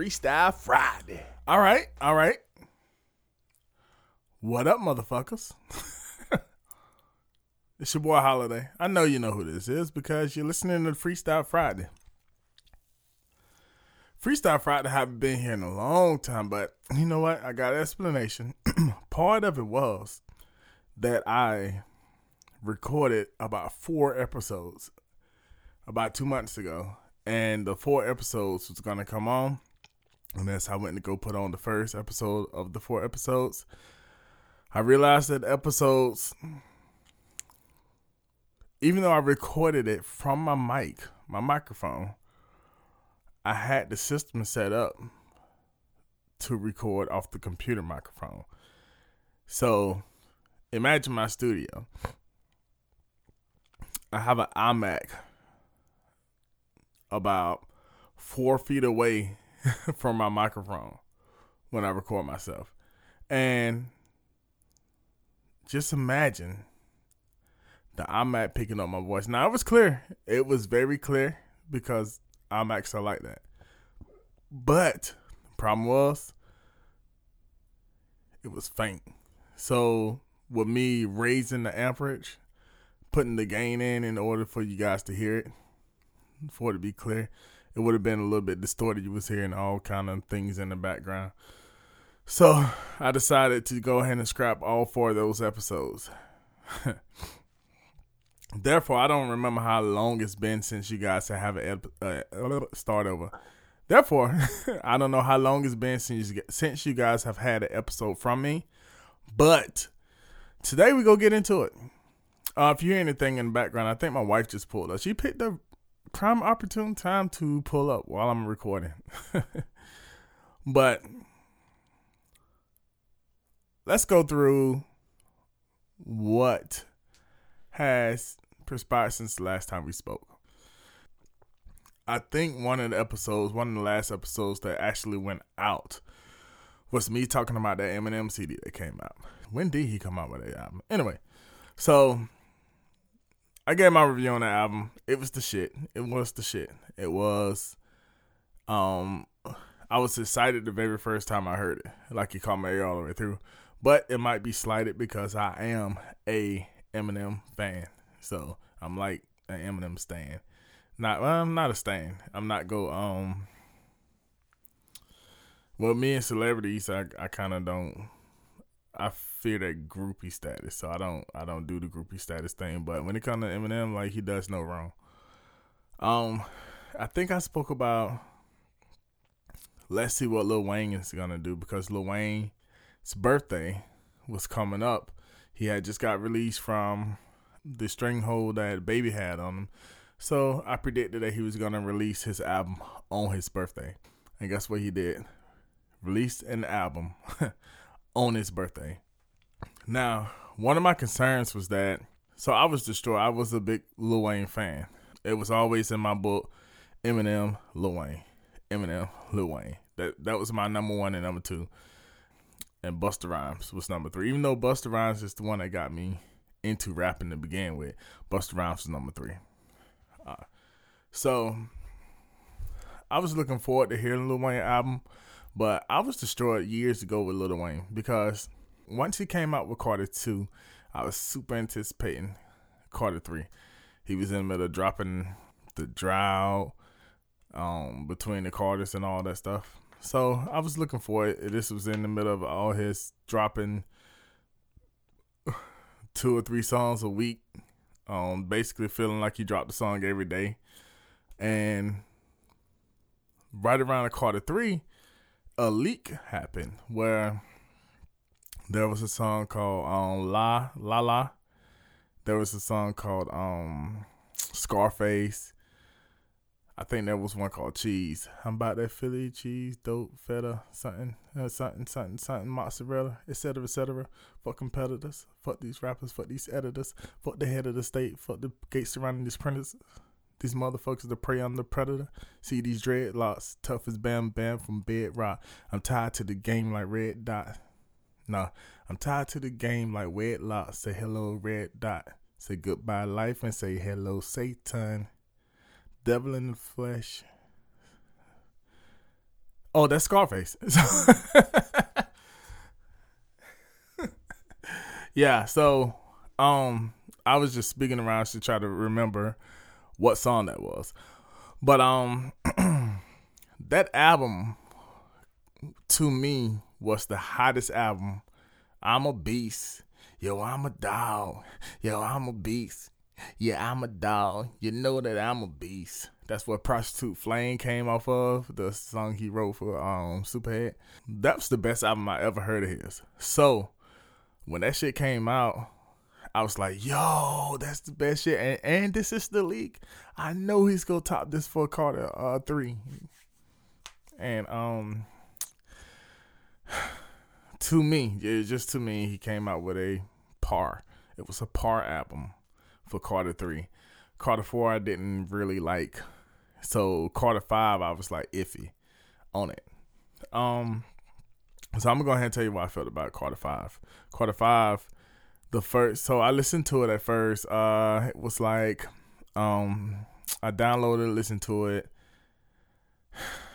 Freestyle Friday. All right, all right. What up, motherfuckers? It's your boy Holiday. I know you know who this is because you're listening to Freestyle Friday. Freestyle Friday haven't been here in a long time, but you know what? I got an explanation. Part of it was that I recorded about four episodes about two months ago, and the four episodes was gonna come on and that's how I went to go put on the first episode of the four episodes. I realized that episodes, even though I recorded it from my mic, my microphone, I had the system set up to record off the computer microphone. So imagine my studio. I have an iMac about four feet away from my microphone when I record myself. And just imagine the iMac picking up my voice. Now it was clear. It was very clear because iMacs are like that. But the problem was it was faint. So with me raising the amperage, putting the gain in in order for you guys to hear it, for it to be clear, it would have been a little bit distorted. You was hearing all kind of things in the background. So I decided to go ahead and scrap all four of those episodes. Therefore, I don't remember how long it's been since you guys have a uh, start over. Therefore, I don't know how long it's been since you, since you guys have had an episode from me. But today we go get into it. Uh, if you hear anything in the background, I think my wife just pulled up. She picked up prime opportune time to pull up while I'm recording. but let's go through what has transpired since the last time we spoke. I think one of the episodes, one of the last episodes that actually went out was me talking about that Eminem CD that came out. When did he come out with that album? Anyway, so I gave my review on the album. It was the shit. It was the shit. It was um I was excited the very first time I heard it. Like he caught me all the way through. But it might be slighted because I am a Eminem fan. So I'm like an Eminem stan. Not well, I'm not a stan. I'm not go um well me and celebrities I I kinda don't I fear that groupie status, so I don't I don't do the groupie status thing. But when it comes to Eminem, like he does no wrong. Um, I think I spoke about. Let's see what Lil Wayne is gonna do because Lil Wayne's birthday was coming up. He had just got released from the string stranglehold that Baby had on him. So I predicted that he was gonna release his album on his birthday. And guess what he did? Released an album on his birthday. Now, one of my concerns was that so I was destroyed. I was a big Lil Wayne fan. It was always in my book Eminem, Lil Wayne. Eminem, Lil Wayne. That that was my number one and number two. And Busta Rhymes was number three. Even though Busta Rhymes is the one that got me into rapping to begin with, Busta Rhymes was number three. Uh, so I was looking forward to hearing Lil Wayne album, but I was destroyed years ago with Lil Wayne because once he came out with Carter 2, I was super anticipating Carter 3. He was in the middle of dropping the drought um, between the Carters and all that stuff. So I was looking for it. This was in the middle of all his dropping two or three songs a week. Um, basically feeling like he dropped a song every day. And right around the Carter 3, a leak happened where there was a song called um, La La La. There was a song called um, Scarface. I think there was one called Cheese. I'm about that Philly cheese, dope, feta, something, uh, something, something, something, mozzarella, etc., etc. Fuck competitors. Fuck these rappers. Fuck these editors. Fuck the head of the state. Fuck the gates surrounding these printers. these motherfuckers to prey on the predator. See these dreadlocks, tough as bam bam from bedrock. I'm tied to the game like red dot. Nah, I'm tied to the game like wedlock. Say hello, red dot. Say goodbye, life, and say hello, Satan. Devil in the flesh. Oh, that's Scarface. yeah, so um I was just speaking around to try to remember what song that was. But um that album to me was the hottest album. I'm a beast. Yo, I'm a dog. Yo, I'm a beast. Yeah, I'm a dog. You know that I'm a beast. That's what Prostitute Flange came off of, the song he wrote for um Superhead. That was the best album I ever heard of his. So when that shit came out, I was like, yo, that's the best shit. And, and this is the leak. I know he's gonna top this for Carter uh three. And um to me, yeah, just to me, he came out with a par. It was a par album for Carter three. Carter four I didn't really like. So Carter five I was like iffy on it. Um so I'm gonna go ahead and tell you what I felt about Carter five. Carter five the first so I listened to it at first. Uh it was like um I downloaded, listened to it.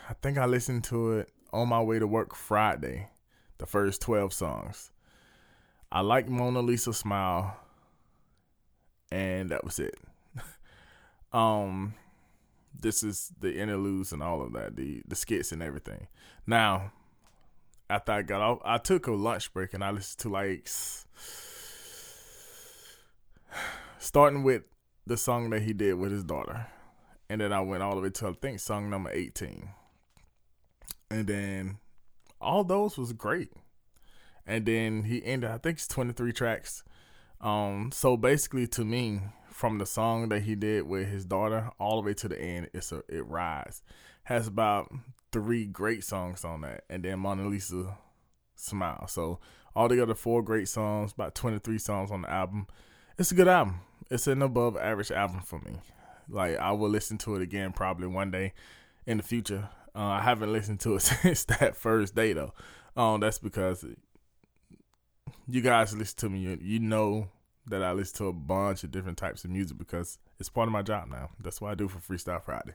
I think I listened to it on my way to work Friday, the first 12 songs. I like Mona Lisa Smile and that was it. um this is the interludes and all of that, the the skits and everything. Now, after I got off, I took a lunch break and I listened to like starting with the song that he did with his daughter. And then I went all the way to I think song number 18. And then all those was great. And then he ended I think it's 23 tracks. Um so basically to me from the song that he did with his daughter all the way to the end it's a it rides. Has about three great songs on that and then Mona Lisa Smile. So altogether four great songs, about 23 songs on the album. It's a good album it's an above average album for me. Like I will listen to it again probably one day in the future. Uh, I haven't listened to it since that first day though. Um, that's because you guys listen to me. You, you know that I listen to a bunch of different types of music because it's part of my job now. That's what I do for Freestyle Friday.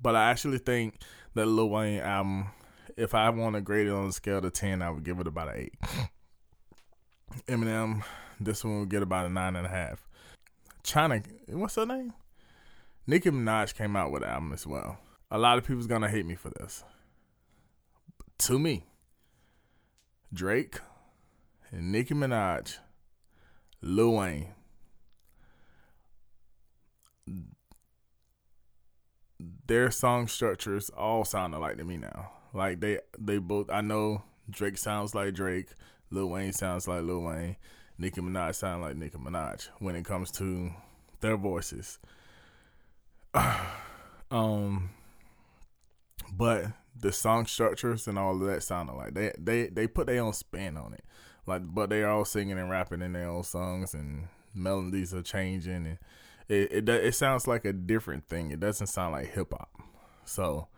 But I actually think that Lil Wayne album, if I want to grade it on a scale of ten, I would give it about an eight. Eminem this one would get about a nine and a half. China, what's her name? Nicki Minaj came out with an album as well. A lot of people's gonna hate me for this. To me, Drake and Nicki Minaj, Lil Wayne, their song structures all sound alike to me now. Like they they both I know Drake sounds like Drake, Lil Wayne sounds like Lil Wayne. Nicki Minaj sound like Nicki Minaj when it comes to their voices. um, but the song structures and all of that sounded like they they they put their own spin on it. Like, but they are all singing and rapping in their own songs, and melodies are changing, and it it it sounds like a different thing. It doesn't sound like hip hop. So,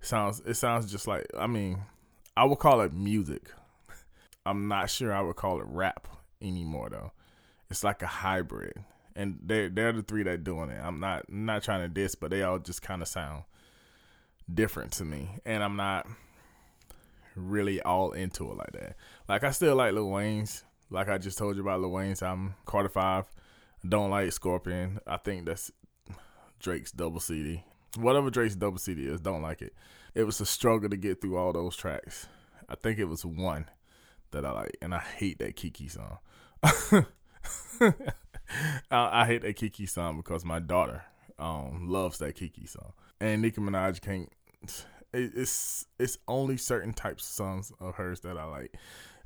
it sounds it sounds just like I mean, I would call it music. I'm not sure I would call it rap anymore though. It's like a hybrid, and they they're the three that doing it. I'm not I'm not trying to diss, but they all just kind of sound different to me, and I'm not really all into it like that. Like I still like Lil Wayne's. Like I just told you about Lil Wayne's I'm Carter Five. Don't like Scorpion. I think that's Drake's double CD. Whatever Drake's double CD is, don't like it. It was a struggle to get through all those tracks. I think it was one that I like, and I hate that Kiki song. I, I, hate that Kiki song because my daughter um, loves that Kiki song, and Nicki Minaj can't. It, it's it's only certain types of songs of hers that I like.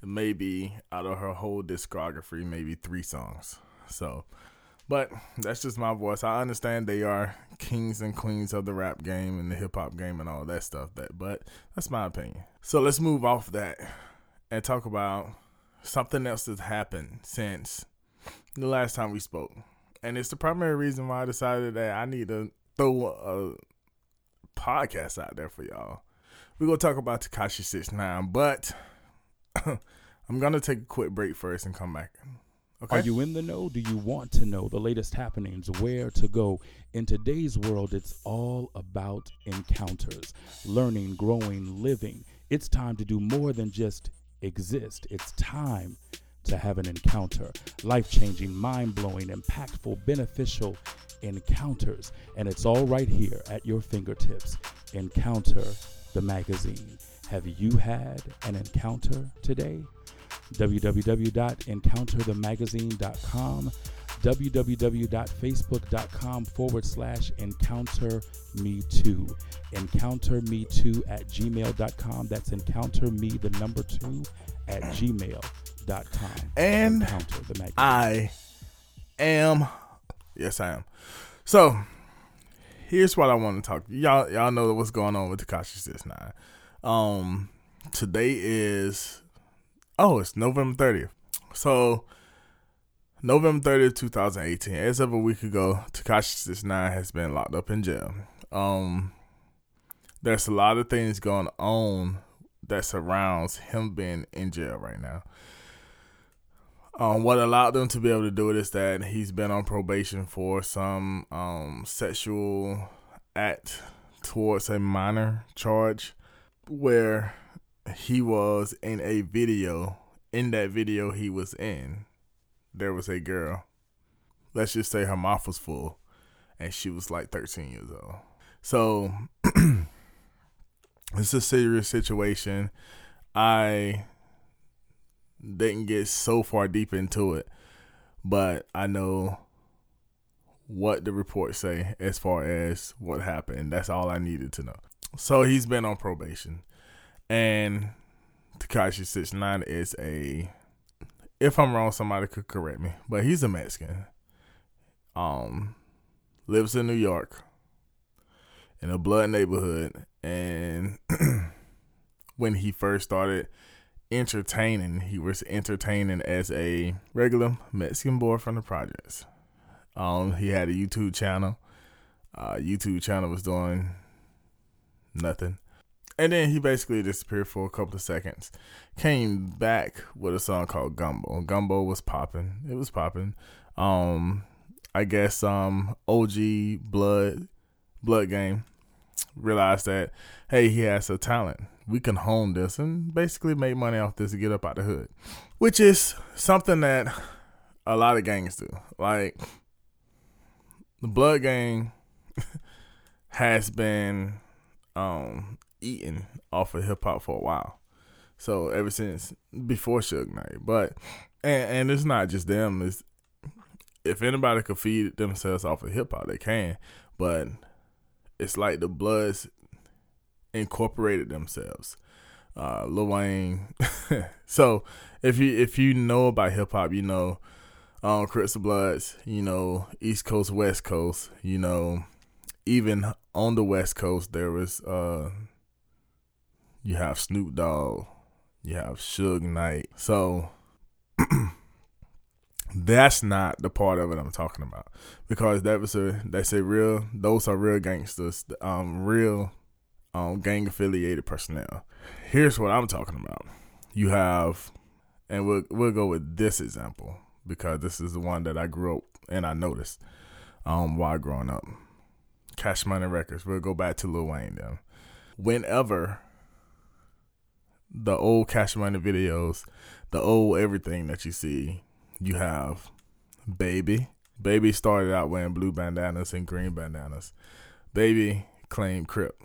Maybe out of her whole discography, maybe three songs. So, but that's just my voice. I understand they are kings and queens of the rap game and the hip hop game and all that stuff. That, but that's my opinion. So let's move off that and talk about something else that's happened since the last time we spoke. and it's the primary reason why I decided that I need to throw a podcast out there for y'all. We're gonna talk about Tekashi Six Nine, but I'm gonna take a quick break first and come back. Okay. Are you in the know? Do you want to know the latest happenings? Where to go? In today's world, it's all about encounters, learning, growing, living. It's time to do more than just exist. It's time to have an encounter. Life changing, mind blowing, impactful, beneficial encounters. And it's all right here at your fingertips. Encounter the magazine. Have you had an encounter today? www.encounterthemagazine.com, www.facebook.com forward slash encounter me too. Encounter me too at gmail.com. That's encounter me, the number two, at gmail.com. And I am, yes, I am. So here's what I want to talk. Y'all, y'all know what's going on with Tekashi Six Nine. Um, today is Oh, it's November 30th. So, November 30th, 2018. As of a week ago, Tekashi Six Nine has been locked up in jail. Um, there's a lot of things going on that surrounds him being in jail right now. Um, what allowed them to be able to do it is that he's been on probation for some um, sexual act towards a minor charge where he was in a video. In that video he was in, there was a girl. Let's just say her mouth was full, and she was like 13 years old. So it's a serious situation. I didn't get so far deep into it, but I know what the reports say as far as what happened. That's all I needed to know. So he's been on probation. And Tekashi Six Nine is a if I'm wrong, somebody could correct me. But he's a Mexican. Um lives in New York in a blood neighborhood and when he first started entertaining, he was entertaining as a regular Mexican boy from the projects. Um he had a YouTube channel. Uh YouTube channel was doing nothing. And then he basically disappeared for a couple of seconds. Came back with a song called Gumbo. Gumbo was popping. It was popping. Um, I guess um OG Blood Blood Game realized that hey he has a talent. We can hone this and basically make money off this to get up out the hood, which is something that a lot of gangs do. Like the Blood Gang has been um eating off of hip hop for a while. So ever since before Suge Knight, but and and it's not just them. It's if anybody could feed themselves off of hip hop, they can. But it's like the Bloods incorporated themselves. Uh, Lil Wayne. so if you if you know about hip hop, you know um, Crystal Bloods. You know East Coast, West Coast. You know even on the West Coast there was uh you have Snoop Dogg, you have Suge Knight. So that's not the part of it I'm talking about because that was a that's a real those are real gangsters, um, real um gang affiliated personnel. Here's what I'm talking about. You have, and we'll we'll go with this example because this is the one that I grew up and I noticed um while growing up. Cash Money Records. We'll go back to Lil Wayne then. Whenever the old Cash Money videos, the old everything that you see, you have Baby. Baby started out wearing blue bandanas and green bandanas. Baby claimed Crip.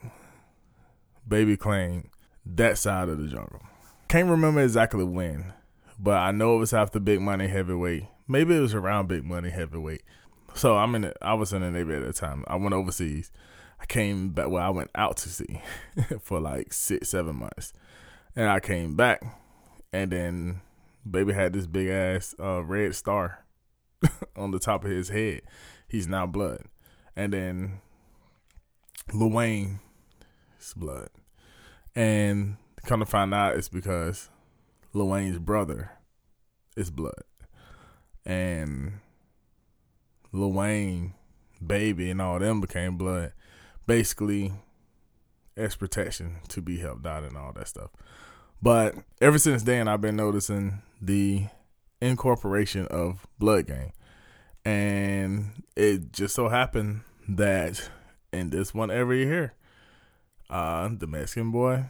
Baby claimed that side of the jungle. Can't remember exactly when, but I know it was after Big Money Heavyweight. Maybe it was around Big Money Heavyweight. So I'm in. The, I was in the Navy at the time. I went overseas. I came back. Well, I went out to sea for like six, seven months. And I came back, and then baby had this big ass uh, red star on the top of his head. He's now blood. And then Lil Wayne is blood. And come to find out it's because Lil Wayne's brother is blood. And Lil Wayne, Baby, and all them became blood, basically as protection to be helped out and all that stuff. But ever since then, I've been noticing the incorporation of Blood Gang. And it just so happened that in this one every year, uh, the Mexican boy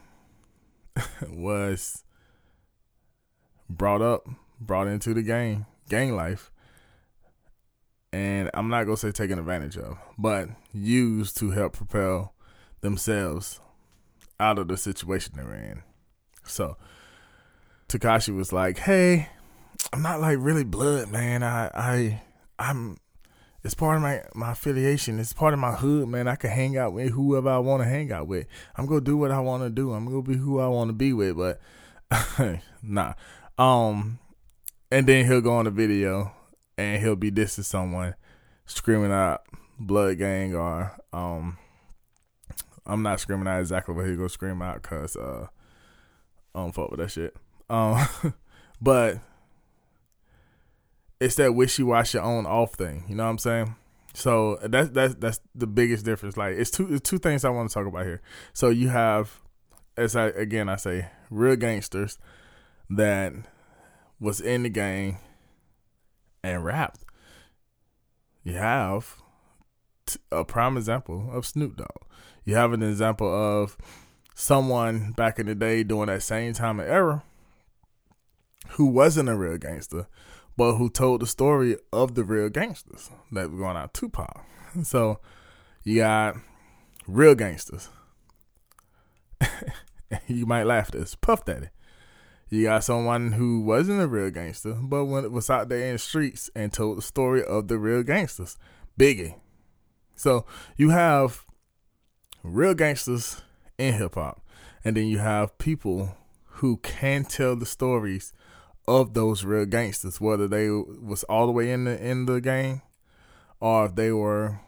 was brought up, brought into the gang, gang life. And I'm not gonna say taken advantage of, but used to help propel themselves out of the situation they're in. So Tekashi was like, "Hey, I'm not like really blood, man. I I I'm it's part of my my affiliation. It's part of my hood, man. I can hang out with whoever I want to hang out with. I'm gonna do what I want to do. I'm gonna be who I want to be with. But nah. Um, and then he'll go on the video and he'll be dissing someone, screaming out "Blood Gang" or um. I'm not screaming out exactly what he go scream out because uh, I don't fuck with that shit. Um, but it's that wishy washy on off thing. You know what I'm saying? So that's that's that's the biggest difference. Like it's two it's two things I want to talk about here. So you have, as I again I say, real gangsters that was in the gang and rapped. You have a prime example of Snoop Dogg. You have an example of someone back in the day during that same time and era who wasn't a real gangster, but who told the story of the real gangsters that were going out Tupac. So you got real gangsters. you might laugh at this. Puff Daddy. You got someone who wasn't a real gangster, but when it was out there in the streets and told the story of the real gangsters. Biggie. So you have real gangsters in hip hop, and then you have people who can tell the stories of those real gangsters, whether they was all the way in the in the game or if they were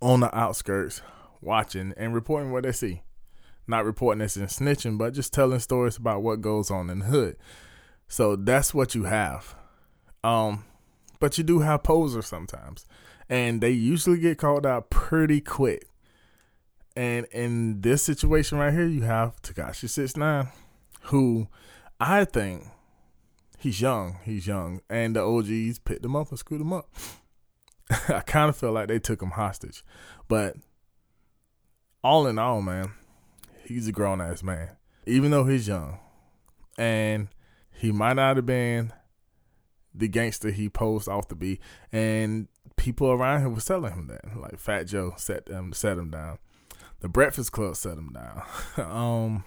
on the outskirts watching and reporting what they see. Not reporting this and snitching, but just telling stories about what goes on in the hood. So that's what you have. Um, but you do have posers sometimes, and they usually get called out pretty quick. And in this situation right here, you have Tekashi Six Nine, who I think he's young. He's young, and the OGs picked him up and screwed him up. I kind of feel like they took him hostage, but all in all, man, he's a grown ass man. Even though he's young, and he might not have been the gangster he posed off to be, and people around him were telling him that. Like Fat Joe set him set him down. The Breakfast Club set him down. um,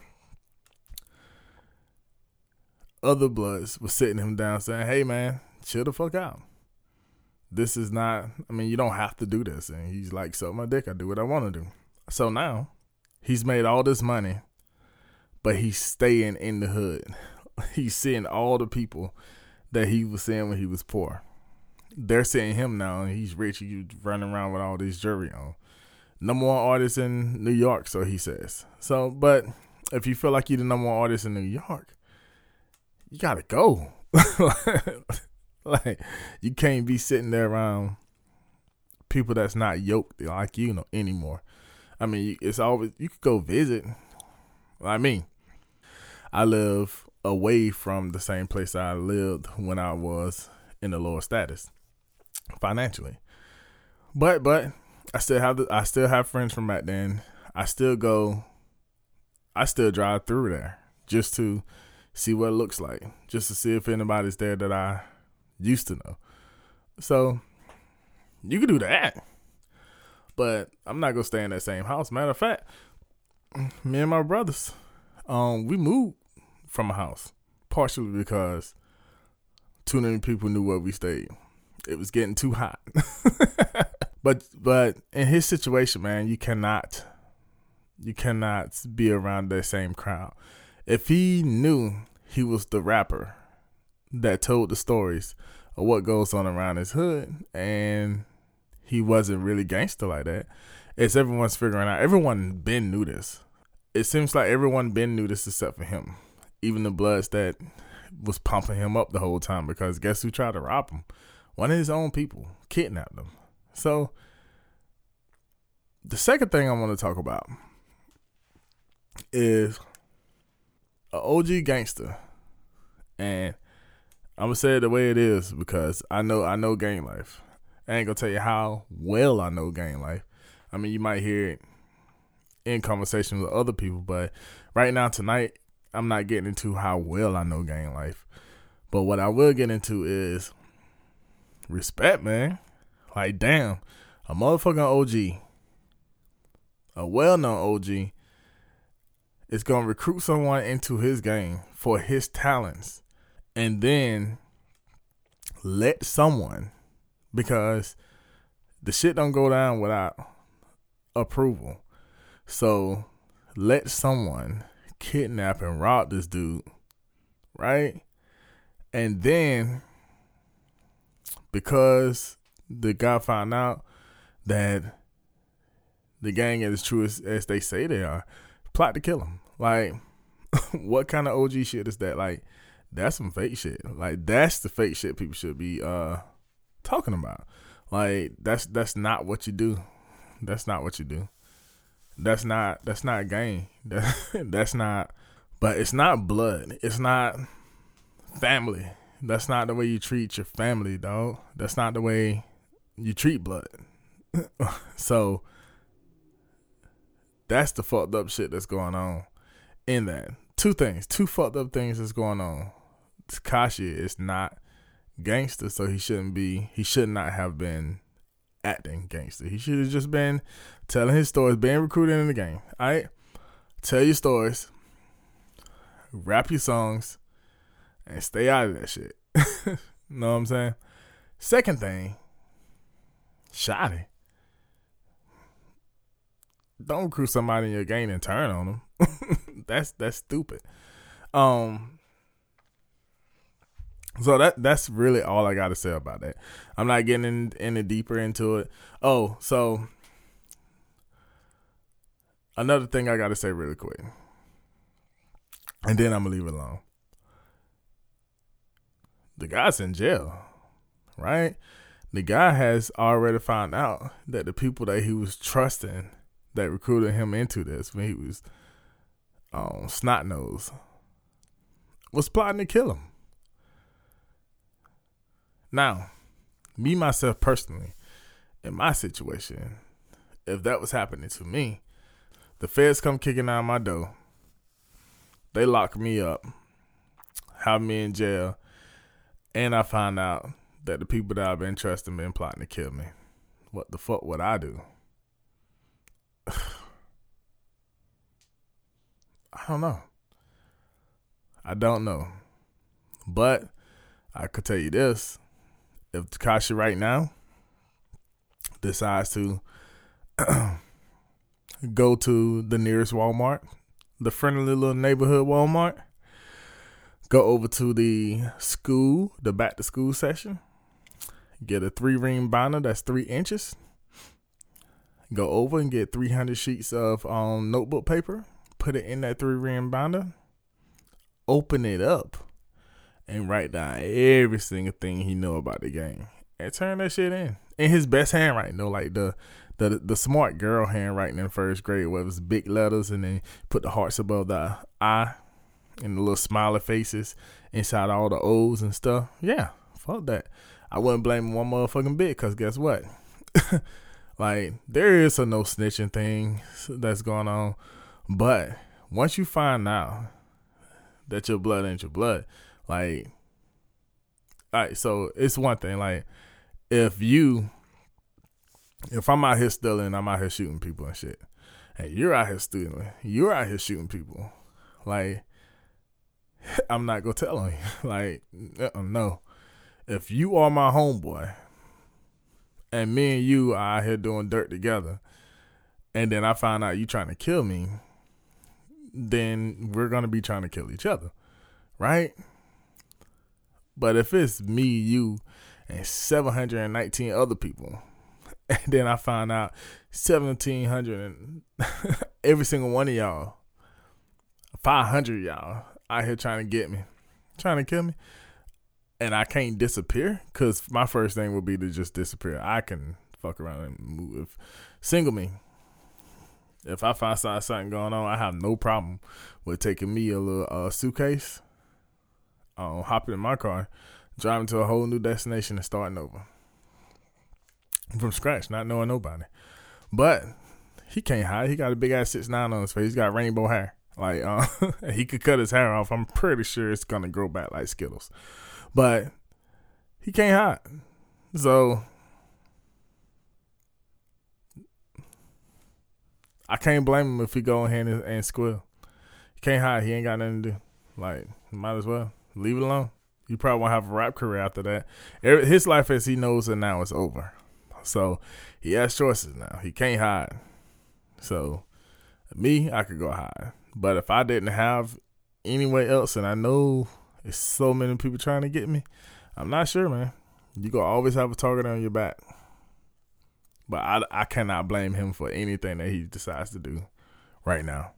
other Bloods was sitting him down saying, "Hey man, chill the fuck out. This is not. I mean, you don't have to do this." And he's like, "Suck my dick. I do what I want to do." So now he's made all this money, but he's staying in the hood. He's seeing all the people that he was seeing when he was poor. They're seeing him now, and he's rich. He's running around with all this jewelry on. Number one artist in New York, so he says. So, but if you feel like you're the number one artist in New York, you gotta go. like you can't be sitting there around people that's not yoked like you know anymore. I mean, it's always you could go visit. I mean, I live away from the same place I lived when I was in the lower status financially. But but I still have the, I still have friends from back then. I still go I still drive through there just to see what it looks like, just to see if anybody's there that I used to know. So you can do that. But I'm not gonna stay in that same house. Matter of fact, me and my brothers, um, we moved from a house. Partially because too many people knew where we stayed. It was getting too hot. but but in his situation, man, you cannot you cannot be around that same crowd if he knew he was the rapper that told the stories of what goes on around his hood and he wasn't really gangster like that, it's everyone's figuring out. Everyone been knew this. It seems like everyone been knew this except for him. Even the Bloods that was pumping him up the whole time because guess who tried to rob him one of his own people kidnapped him. So the second thing I want to talk about is an OG gangster, and I'm gonna say it the way it is because I know I know gang life. I ain't gonna tell you how well I know gang life. I mean, you might hear it in conversation with other people, but right now tonight, I'm not getting into how well I know gang life. But what I will get into is respect, man. Like, damn, a motherfucking OG, a well known OG, is going to recruit someone into his game for his talents and then let someone, because the shit don't go down without approval. So let someone kidnap and rob this dude, right? And then because the guy found out that the gang is true as, as they say they are, plot to kill him. Like, what kind of OG shit is that? Like, that's some fake shit. Like, that's the fake shit people should be uh talking about. Like, that's that's not what you do. That's not what you do. That's not that's not game. That, that's not. But it's not blood. It's not family. That's not the way you treat your family, dog. That's not the way you treat blood. so that's the fucked up shit that's going on in that. Two things, two fucked up things that's going on. Tekashi is not gangster, so he shouldn't be. He should not have been acting gangster. He should have just been telling his stories, being recruited in the game. All right, tell your stories, rap your songs, and stay out of that shit. know what I'm saying? Second thing, shoddy. Don't recruit somebody in your game and turn on them. that's that's stupid. Um. So that that's really all I got to say about that. I'm not getting in, any deeper into it. Oh, so another thing I got to say really quick, and then I'm gonna leave it alone the guy's in jail, right? The guy has already found out that the people that he was trusting that recruited him into this when he was um, snot nose was plotting to kill him. Now, me myself personally, in my situation, if that was happening to me, the feds come kicking out my door. They lock me up, have me in jail, and I find out that the people that I've been trusting been plotting to kill me. What the fuck would I do? I don't know. I don't know. But I could tell you this. If Tekashi right now decides to go to the nearest Walmart, the friendly little neighborhood Walmart, go over to the school, the back to school session, get a three ring binder that's three inches. Go over and get 300 sheets of um, notebook paper, put it in that three ring binder, open it up, and write down every single thing he know about the game, and turn that shit in in his best handwriting. No, like the the the smart girl handwriting in first grade, where it was big letters and then put the hearts above the I and the little smiley faces inside all the O's and stuff. Yeah, fuck that. I wouldn't blame one motherfucking bit because guess what? like, there is a no snitching thing that's going on. But once you find out that your blood ain't your blood, like, all right, so it's one thing. Like, if you, if I'm out here stealing, I'm out here shooting people and shit, and you're out here stealing, you're out here shooting people, like, I'm not gonna tell on you. like, uh-uh, no. If you are my homeboy, and me and you are out here doing dirt together, and then I find out you trying to kill me, then we're gonna be trying to kill each other, right? But if it's me, you, and 719 other people, and then I find out 1700 and every single one of y'all, 500 y'all out here trying to get me, trying to kill me. And I can't disappear, because my first thing would be to just disappear. I can fuck around and move. Single me. If I find something going on, I have no problem with taking me a little uh, suitcase, um, hopping in my car, driving to a whole new destination and starting over from scratch, not knowing nobody. But he can't hide. He got a big ass six nine on his face. He's got rainbow hair. Like uh, he could cut his hair off. I'm pretty sure it's gonna grow back like Skittles, but he can't hide. So I can't blame him if he go ahead and, and squill. He can't hide. He ain't got nothing to do. Like might as well leave it alone. He probably won't have a rap career after that. His life as he knows it now is over. So he has choices now. He can't hide. So me, I could go hide. But if I didn't have anywhere else, and I know it's so many people trying to get me, I'm not sure, man. You gonna always have a target on your back. But I, I cannot blame him for anything that he decides to do right now.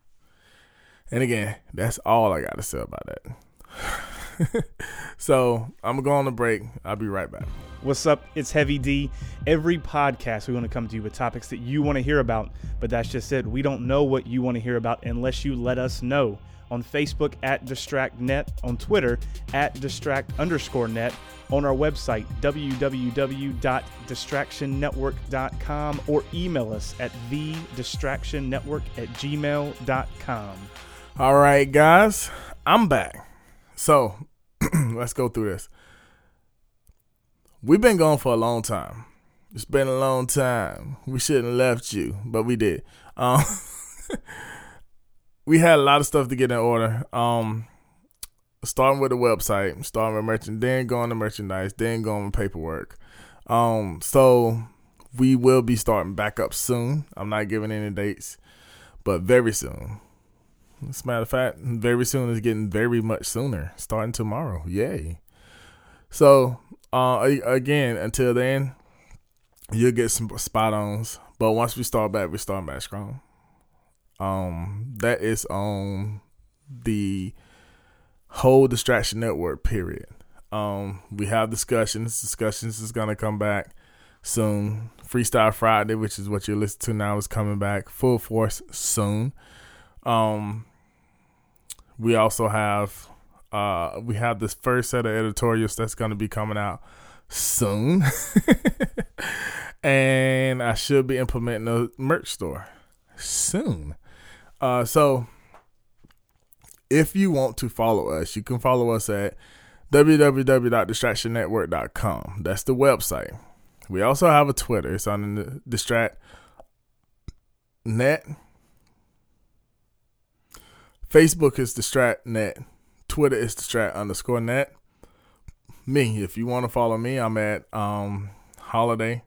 And again, that's all I got to say about that. so I'm gonna go on a break. I'll be right back. What's up? It's Heavy D. Every podcast, we want to come to you with topics that you want to hear about, but that's just it. We don't know what you want to hear about unless you let us know. On Facebook at DistractNet, on Twitter at Distract underscore net, on our website www.distractionnetwork.com, or email us at thedistractionnetwork at gmail.com. All right, guys, I'm back. So let's go through this. We've been gone for a long time. It's been a long time. We shouldn't have left you, but we did. Um, we had a lot of stuff to get in order. Um, starting with the website, starting with merchant, then going to merchandise, then going to paperwork. Um, so we will be starting back up soon. I'm not giving any dates, but very soon. As a matter of fact, very soon is getting very much sooner. Starting tomorrow. Yay. So uh, again, until then, you'll get some spot ons. But once we start back, we start back strong. Um, that is on the whole distraction network. Period. Um, we have discussions. Discussions is gonna come back soon. Freestyle Friday, which is what you're listening to now, is coming back full force soon. Um, we also have uh, we have this first set of editorials that's going to be coming out soon. and I should be implementing a merch store soon. Uh, so if you want to follow us, you can follow us at www.distractionnetwork.com. That's the website. We also have a Twitter. It's on the Distract Net. Facebook is Distract Net. Twitter is distract underscore net. Me, if you want to follow me, I'm at um holiday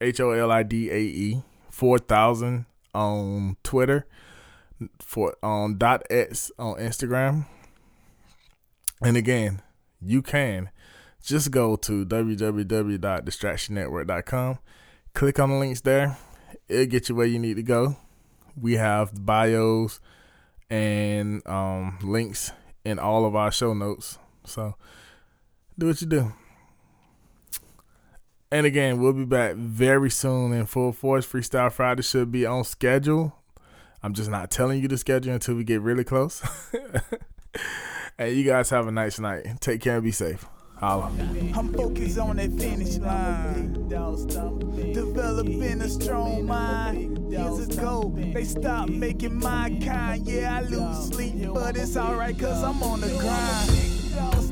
H O L I D A E four thousand on Twitter, for on dot x on Instagram. And again, you can just go to www.distractionnetwork.com, click on the links there. It'll get you where you need to go. We have bios and um, links in all of our show notes. So do what you do. And again, we'll be back very soon in full force. Freestyle Friday should be on schedule. I'm just not telling you the schedule until we get really close. hey, you guys have a nice night. Take care and be safe. Holla. I'm focused on that finish line. Developing a strong mind. Years ago, they stopped making my kind. Yeah, I lose sleep, but it's alright, cause I'm on the grind.